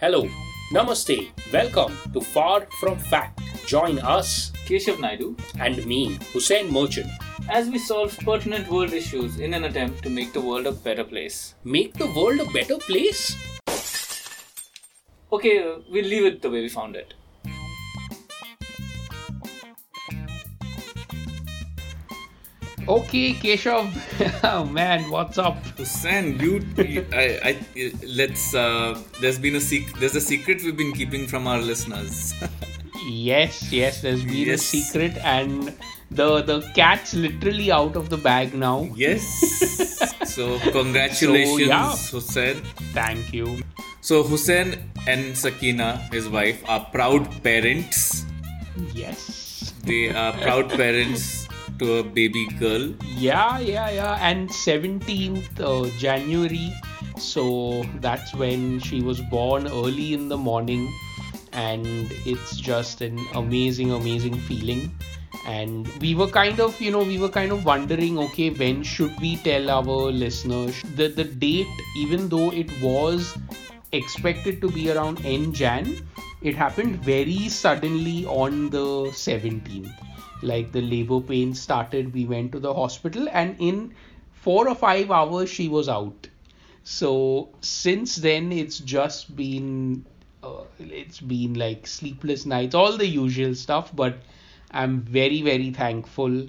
Hello, Namaste, welcome to Far From Fact. Join us Keshav Naidu and me, Hussein Merchant. as we solve pertinent world issues in an attempt to make the world a better place. Make the world a better place? Okay, we'll leave it the way we found it. Okay, Keshav. oh man, what's up? Hussein, you, you I, I, let's. Uh, there's been a sec- There's a secret we've been keeping from our listeners. Yes, yes, there's been Yes. a secret, and the the cat's literally out of the bag now. yes. So congratulations, So, yeah. Hussein. Thank you. So Hussein and Sakina, his wife, are proud parents. Yes. They are proud parents to a baby girl. Yeah, yeah, yeah. And 17th uh, January, so that's when she was born early in the morning, and it's just an amazing, amazing feeling. And we were kind of, you know, we were kind of wondering, okay, when should we tell our listeners the the date, even though it was expected to be around end Jan, it happened very suddenly on the 17th. Like the labor pain started, we went to the hospital, and in four or five hours, she was out. So since then, it's just been uh, it's been like sleepless nights, all the usual stuff. But I'm very very thankful.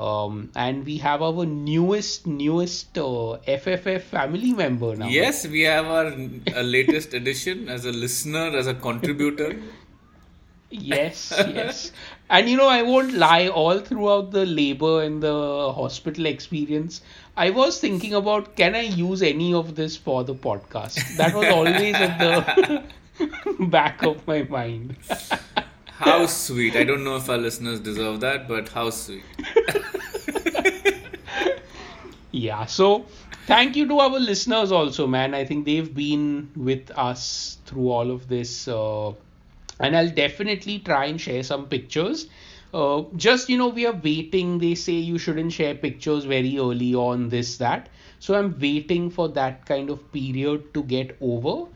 Um, and we have our newest newest uh, FFF family member now. Yes, we have our uh, latest edition as a listener, as a contributor. Yes, yes. And you know, I won't lie, all throughout the labor and the hospital experience, I was thinking about can I use any of this for the podcast? That was always at the back of my mind. How sweet. I don't know if our listeners deserve that, but how sweet. Yeah, so thank you to our listeners also, man. I think they've been with us through all of this. Uh, and I'll definitely try and share some pictures. Uh, just, you know, we are waiting. They say you shouldn't share pictures very early on, this, that. So I'm waiting for that kind of period to get over.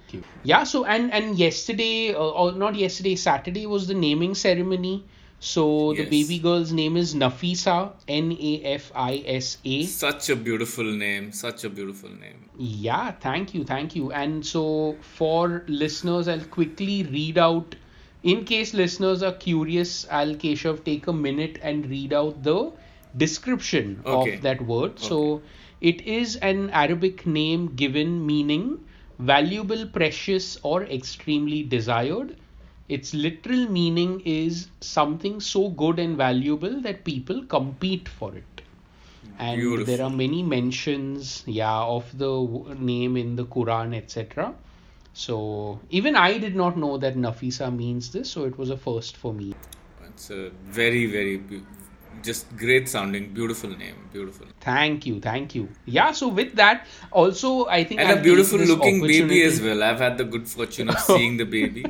Yeah, so and and yesterday, uh, or not yesterday, Saturday was the naming ceremony. So the baby girl's name is Nafisa, N A F I S A. Such a beautiful name. Such a beautiful name. Yeah, thank you, thank you. And so for listeners, I'll quickly read out. In case listeners are curious, I'll Keshav take a minute and read out the description Okay. of that word. So it is an Arabic name given meaning valuable, precious, or extremely desired. Its literal meaning is something so good and valuable that people compete for it and Beautiful. there are many mentions yeah of the name in the quran etc so even i did not know that nafisa means this so it was a first for me It's a very, very, beau- just great sounding, beautiful name. Beautiful. thank you thank you yeah so with that also i think And I'll a beautiful looking baby as well. I've had the good fortune of seeing the baby.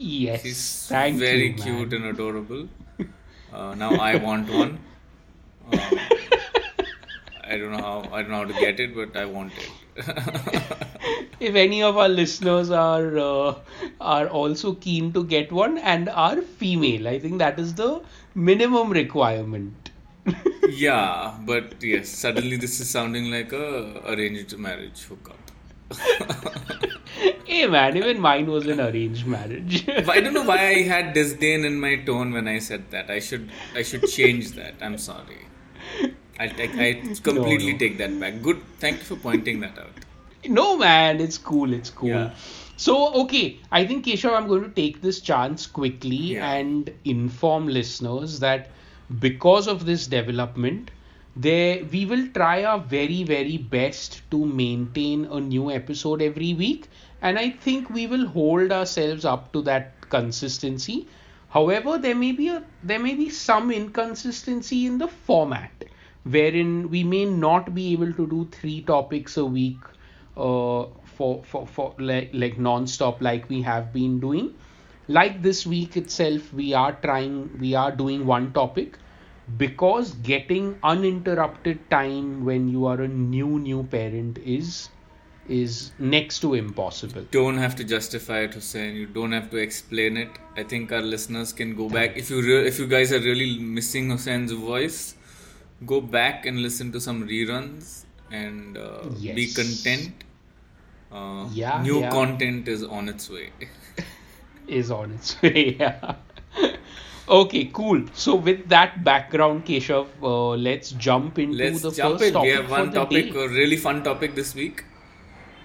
Yes She's thank very you, man. cute and adorable. Uh, now I want one. Uh, I don't know how I don't know how to get it, but I want it. if any of our listeners are uh, are also keen to get one and are female i think that is the minimum requirement yeah, but yes, suddenly this is sounding like a arranged marriage hookup. hey man even mine was an arranged marriage I don't know why I had disdain in my tone when I said that. I should I should change that. I'm sorry. I take I completely no. take that back. Good. Thank you for pointing that out. No, man, it's cool. It's cool. Yeah. So, okay, I think Keshav, I'm going to take this chance quickly Yeah. and inform listeners that because of this development, there we will try our very very best to maintain a new episode every week, and I think we will hold ourselves up to that consistency. However, there may be a there may be some inconsistency in the format, wherein we may not be able to do three topics a week uh, for for for like like non-stop like we have been doing like this week itself we are trying we are doing one topic because getting uninterrupted time when you are a new new parent is is next to impossible. don't have to justify it, Hussein. You don't have to explain it. I think our listeners can go back if you re- if you guys are really missing Hussein's voice, go back and listen to some reruns and uh, be content. Uh, Yeah, new yeah. content is on its way. is on its way. Yeah. Okay, cool. So with that background, Keshav, uh, let's jump into Let's the jump first in. topic We have one topic, day. a really fun topic this week.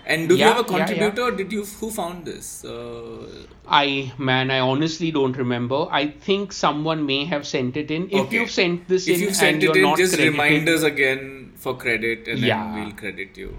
And do we Yeah, have a yeah, yeah. contributor? Did you who found this? Uh, I man, I honestly don't remember. I think someone may have sent it in. If Okay. you've sent this if in you've sent it in, just credited, remind us again for credit, and Yeah. then we'll credit you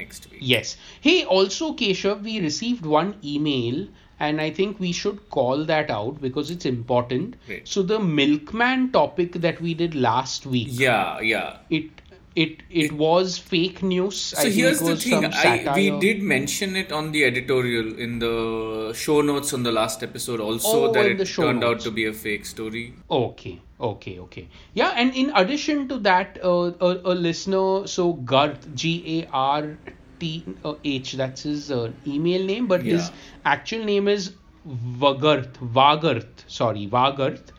next week. Yes. Hey, also Keshav, we received one email, and I think we should call that out because it's important. Great. So the milkman topic that we did last week, Yeah, yeah. it it it was fake news. So I think here's the thing. I, we did mention it on the editorial in the show notes on the last episode also Oh, that it the show turned out to be a fake story. Okay, okay, okay. Yeah, and in addition to that, uh, a, a listener, so Garth, G A R T uh, that's his uh, email name, but his actual name is Vagarth, Vagarth, sorry, Vagarth.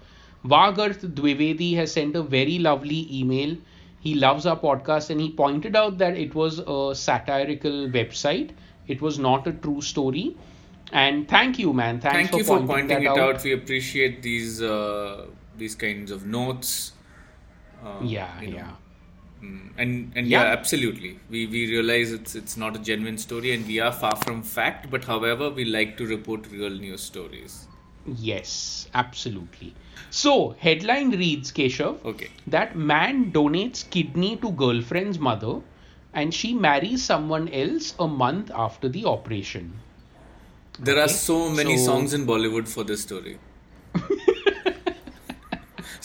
Vagarth Dwivedi has sent a very lovely email. He loves our podcast and he pointed out that it was a satirical website. It was not a true story. And thank you, man. Thanks Thank for you for pointing, pointing it out. We appreciate these uh, these kinds of notes. Uh, Yeah, you know. Mm, and and yeah. Yeah. absolutely we we realize it's it's not a genuine story and we are far from fact but however we like to report real news stories Yes, absolutely. So, headline reads Keshav okay that man donates kidney to girlfriend's mother and she marries someone else a month after the operation. there are so many So- songs in bollywood for this story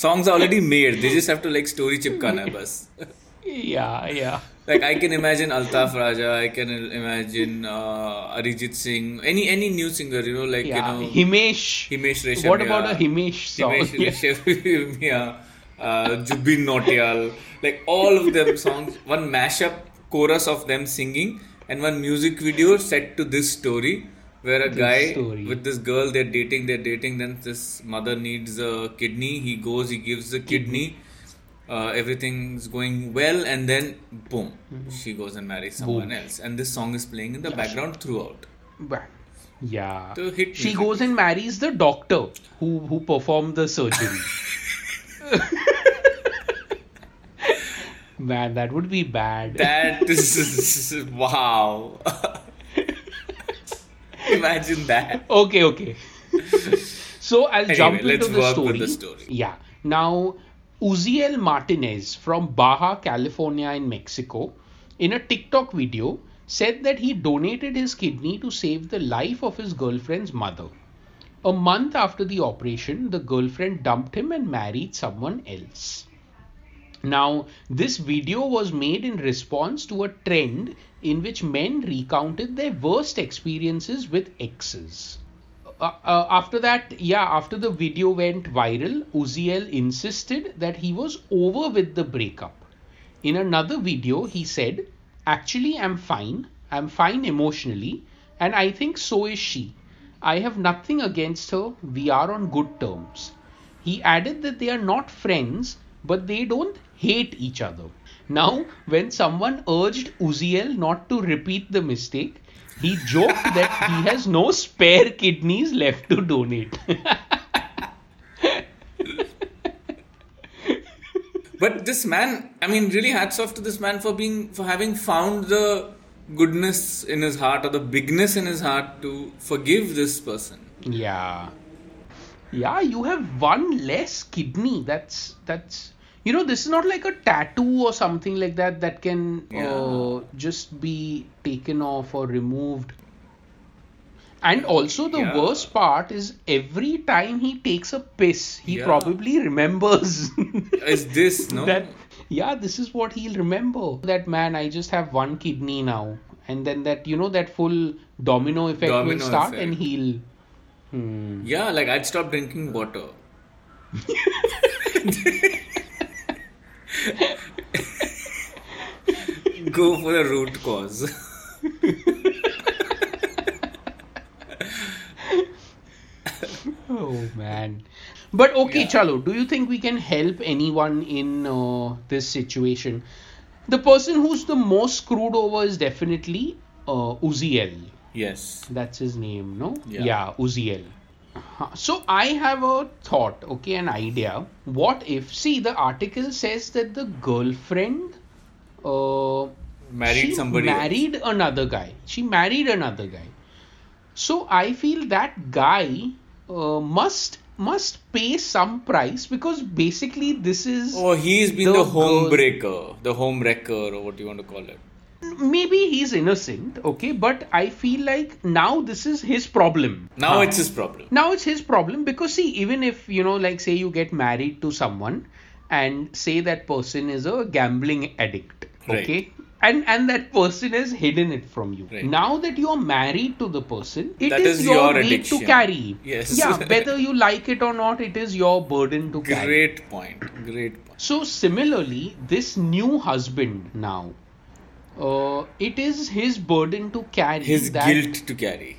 songs are already made they just have to like story chipkana hai bas Yeah, yeah. like I can imagine Altaf Raja, I can imagine uh, Arijit Singh, any any new singer, you know, like Yeah, you know, Himesh. Himesh Reshammiya. What about a Himesh song? Himesh Yeah. Reshammiya, uh, Jubin Nautiyal, like all of them songs, one mashup chorus of them singing, and one music video set to this story. Where a This guy story. with this girl, they're dating, they're dating. Then this mother needs a kidney. He goes, he gives the kidney. Uh, everything's going well, and then boom, she goes and marries someone Boom. else. And this song is playing in the background throughout. Yeah. So hit She music. goes and marries the doctor who who performed the surgery. Man, that would be bad. That is wow. Imagine that. okay, okay. so I'll Anyway, jump let's into the work story. with the story. Yeah. Now, Uziel Martinez from Baja, California, in Mexico, in a TikTok video, said that he donated his kidney to save the life of his girlfriend's mother. A month after the operation, the girlfriend dumped him and married someone else. Now, this video was made in response to a trend in which men recounted their worst experiences with exes. Uh, uh, after that, yeah, after the video went viral, Uziel insisted that he was over with the breakup. In another video, he said, Actually, I'm fine. I'm fine emotionally, and I think so is she. I have nothing against her. We are on good terms. He added that they are not friends, but they don't hate each other. Now, when someone urged Uziel not to repeat the mistake, he joked that he has no spare kidneys left to donate. But this man, I mean, really hats off to this man for being for having found the goodness in his heart or the bigness in his heart to forgive this person. yeah. Yeah, you have one less kidney. That's that's you know this is not like a tattoo or something like that that can uh, just be taken off or removed. And also the Yeah. worst part is every time he takes a piss, he Yeah. probably remembers Is this no? that yeah this is what he'll remember that man i just have one kidney now and then that you know that full domino effect will start effect. and he'll hmm. yeah, like I'd stop drinking water. Go for the root cause. Oh man. But okay, Yeah. Chalo, do you think we can help anyone in uh, this situation? The person who's the most screwed over is definitely uh, Uziel. Yes. That's his name, no? Yeah. Uziel. Huh. So I have a thought, okay, an idea. What if, see, the article says that the girlfriend uh, Married somebody. else. married another guy. She married another guy. So I feel that guy uh, must must pay some price because basically this is Oh, he's been The the, home girl- breaker, the home wrecker, or what you want to call it. Maybe he's innocent, okay, but I feel like now this is his problem. Now it's his problem. now it's his problem because see even if you know like say you get married to someone and say that person is a gambling addict Right. okay and and that person has hidden it from you Right. now that you are married to the person it is is your, your weight to carry Yes. yeah whether you like it or not it is your burden to carry Great point. Great point. so similarly, this new husband now, uh, it is his burden to carry His that guilt to carry.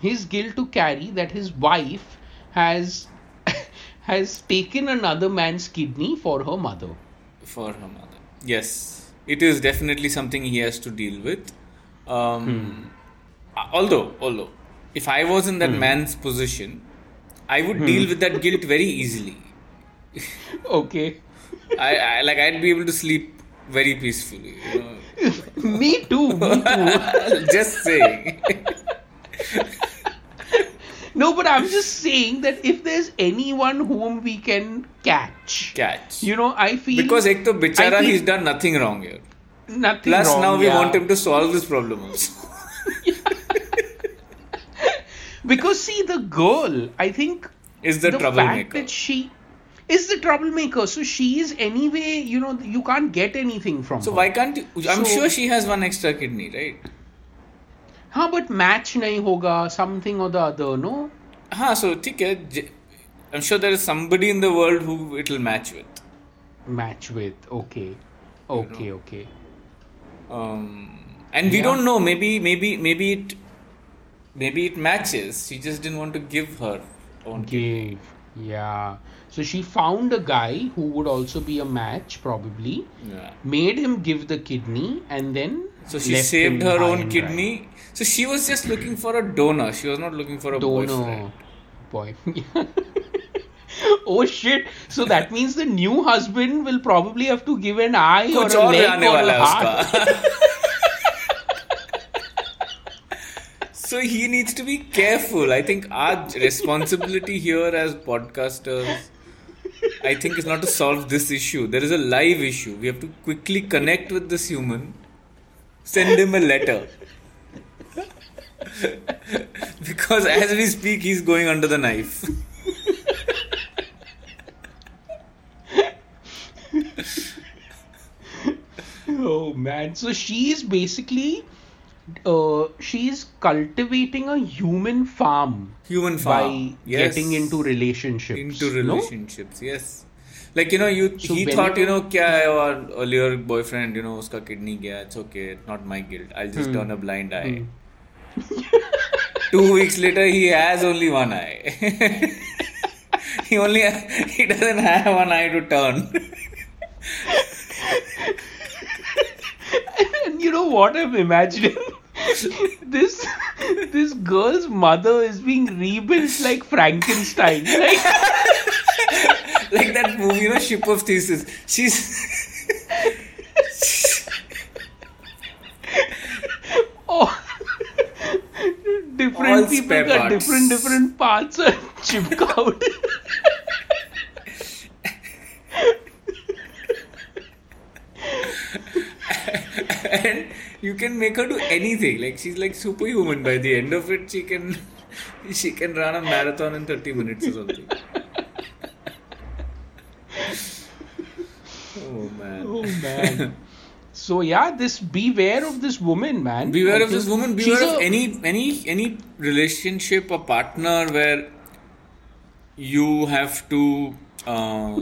his guilt to carry that his wife has has taken another man's kidney for her mother. for her mother. Yes, it is definitely something he has to deal with. Um, uh, Although, although, if I was in that man's position, I would deal with that guilt very easily. Okay, I, I like I'd be able to sleep very peacefully. You know? Me too. Me too. Just saying. No, but I'm just saying that if there's anyone whom we can catch, Catch. you know, I feel Because ek to bichara, he's done nothing wrong here. nothing Plus, wrong, now we yeah. want him to solve this problem also. Because see, the girl, I think Is the, fact troublemaker. that she is the troublemaker. So she is anyway, you know, you can't get anything from So her. why can't you? I'm So- sure she has one extra kidney, right? हाँ but match नहीं होगा something or the other no हाँ, so ठीक है. j- I'm sure there is somebody in the world who it will match with. match with okay okay okay Um, and we Yeah. don't know. Maybe, maybe, maybe it, maybe it matches. She just didn't want to give her own kidney. give yeah. So she found a guy who would also be a match, probably. Yeah. Made him give the kidney and then. So she saved her own kidney. Right. So she was just looking for a donor. She was not looking for a donor. boyfriend. Oh shit. So that means the new husband will probably have to give an eye or a leg or a heart. So he needs to be careful. I think our responsibility here as podcasters, I think, is not to solve this issue. There is a live issue. We have to quickly connect with this human, send him a letter. because as we speak, he's going under the knife. Oh man, so she is basically uh, she is cultivating a human farm Human by farm. yes. getting into relationships. into no? relationships yes like you know you So he thought you- know kya hai or earlier boyfriend you know uska kidney gaya it's okay not my guilt i'll just Hmm. turn a blind eye two weeks later he has only one eye he only he doesn't have one eye to turn And you know what I'm imagining? this this girl's mother is being rebuilt like Frankenstein. Like like that movie you know Ship of Theseus she's oh, different All people got parts. different different parts are chipped out. And you can make her do anything. Like she's like superhuman. By the end of it she can she can run a marathon in 30 minutes or something. Oh man. Oh man. So yeah, this beware of this woman, man. beware of this woman. Beware of a- any any any relationship or partner where you have to uh,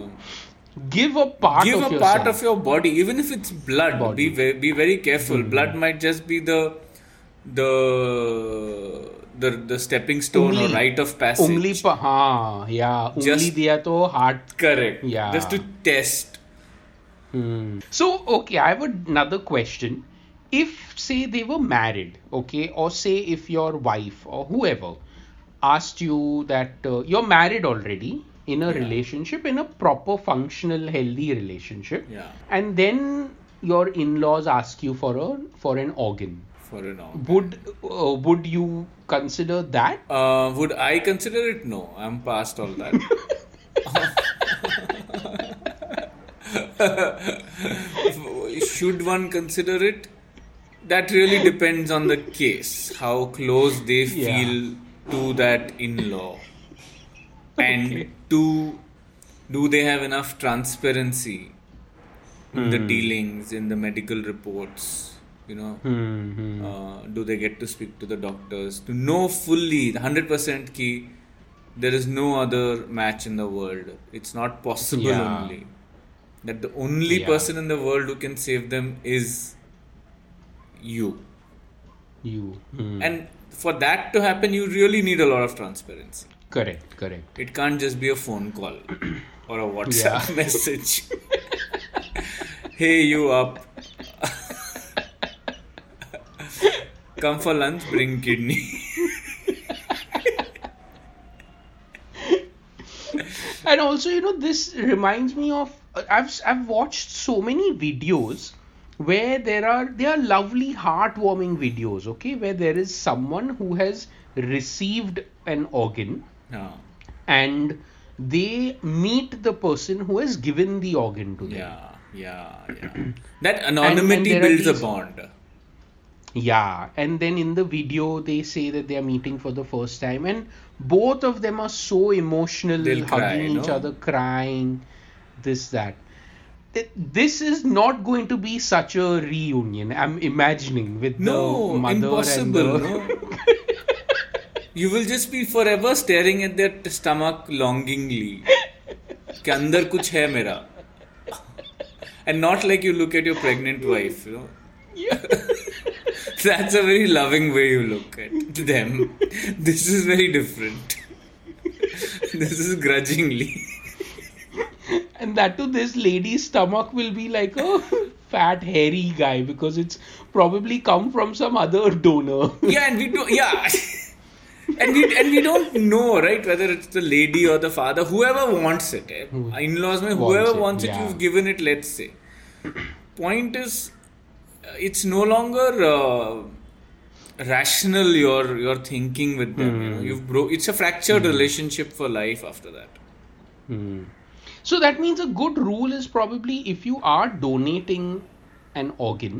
give a part give of a part of your body even if it's blood body. be very, be very careful mm-hmm. blood might just be the the the the stepping stone ungli. or rite of passage ungli pa yeah ungli just, diya to heart correct yeah just to test hmm. so okay i have another question if say they were married okay or say if your wife or whoever asked you that uh, you're married already in a Yeah. relationship, in a proper, functional, healthy relationship, Yeah. and then your in-laws ask you for a for an organ, For an organ. would uh, would you consider that? Uh, would I consider it? No, I'm past all that. Should one consider it? That really depends on the case, how close they Yeah. feel to that in law. And Okay. Two, do they have enough transparency in the Hmm. dealings, in the medical reports? You know, Hmm, hmm. uh, do they get to speak to the doctors to know fully the 100% key there is no other match in the world it's not possible Yeah. only that the only Yeah. person in the world who can save them is you you. Hmm. and for that to happen you really need a lot of transparency correct, correct. it can't just be a phone call or a whatsapp Yeah. message hey you up come for lunch bring kidney and also you know this reminds me of i've i've watched so many videos where there are they are lovely heartwarming videos okay where there is someone who has received an organ no. and they meet the person who has given the organ to them Yeah, yeah, yeah. That anonymity builds a bond. Yeah, and then in the video they say that they are meeting for the first time, and both of them are so emotional, They'll hugging cry, each no? other, crying, this that. This is not going to be such a reunion. I'm imagining with No, the mother impossible. and the No. you will just be forever staring at their t- stomach longingly. कि अंदर कुछ है मेरा. And not like you look at your pregnant wife, you know. That's a very loving way you look at them. This is very different. this is grudgingly. and that to this lady's stomach will be like a fat hairy guy because it's probably come from some other donor. yeah and we do yeah and we and we don't know right whether it's the lady or the father whoever wants it eh? in-laws mein, Wants whoever it, wants it yeah. you've given it let's say point is uh, it's no longer uh, rational your your thinking with them you know Hmm. you've bro- it's a fractured relationship for life after that Hmm. So that means a good rule is probably if you are donating an organ,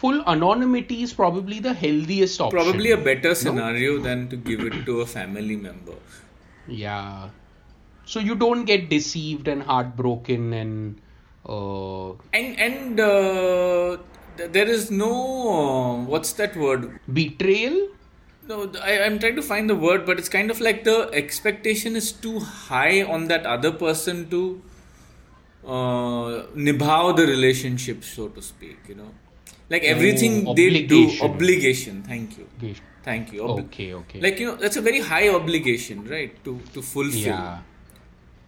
full anonymity is probably the healthiest option. probably a better scenario than to give it to a family member Yeah. So you don't get deceived and heartbroken and uh, and and uh, there is no uh, what's that word betrayal. No, I, I'm trying to find the word, but it's kind of like the expectation is too high on that other person to uh, the relationship, so to speak. You know, like everything Oh, they do, obligation. obligation. Thank you, Okay, thank you. Obli- okay. okay. Like you know, that's a very high obligation, right? To to fulfill. yeah,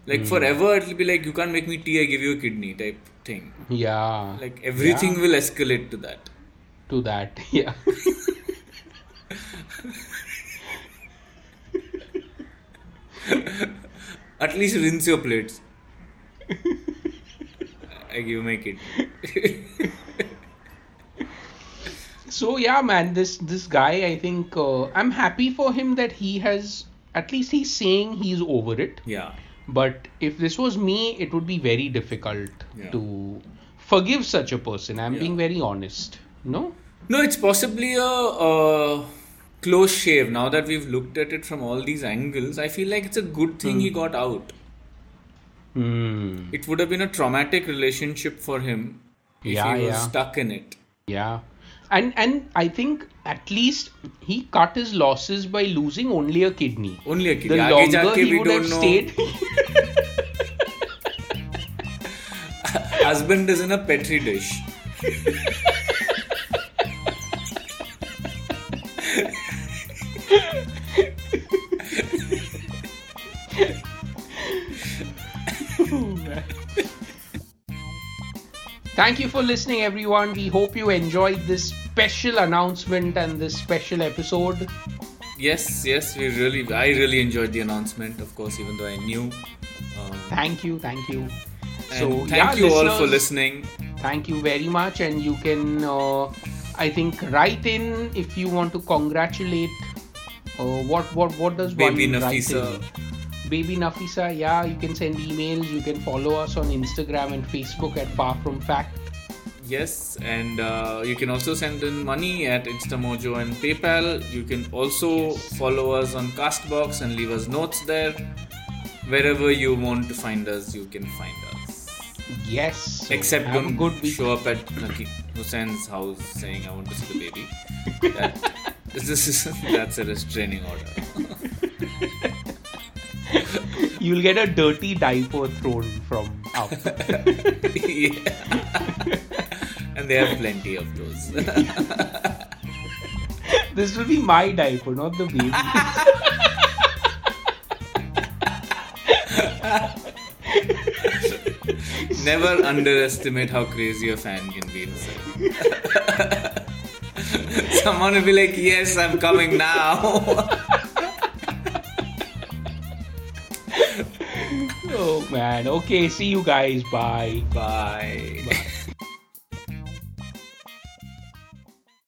Like hmm. forever, it'll be like you can't make me tea, I give you a kidney type thing. yeah. Like everything Yeah. will escalate to that. to that. Yeah. At least rinse your plates. I give you my kidney. so yeah, man. This this guy, I think uh, I'm happy for him that he has at least he's saying he's over it. yeah. But if this was me, it would be very difficult Yeah. to forgive such a person. I'm Yeah. being very honest. No? No, it's possibly a, a close shave. Now that we've looked at it from all these angles, I feel like it's a good thing he got out. Hmm. It would have been a traumatic relationship for him if Yeah, he was stuck in it. Yeah and and I think at least he cut his losses by losing only a kidney. Only a kidney. The Aage longer he would have know. stayed. Husband is in a petri dish. Thank you for listening, everyone. We hope you enjoyed this special announcement and this special episode. Yes, yes, we really, I really enjoyed the announcement. Of course, even though I knew. Um, Thank you, thank you. and thank you all for listening. Thank you very much, and you can, uh, I think, write in if you want to congratulate. Uh, what what what does Baby one Nafisa. Baby Nafisa, yeah, you can send emails. You can follow us on Instagram and Facebook at Far From Fact. Yes, and uh, you can also send in money at Instamojo and PayPal. You can also follow us on Castbox and leave us notes there. Wherever you want to find us, you can find us. Yes. so Except don't good week. show up at Naki Hussein's house saying I want to see the baby. That, this is that's a restraining order. You'll get a dirty diaper thrown from up. yeah. They have plenty of those. this will be my diaper, not the baby. Never underestimate how crazy a fan can be. Someone will be like, Yes, I'm coming now. oh man. Okay, see you guys. Bye. Bye.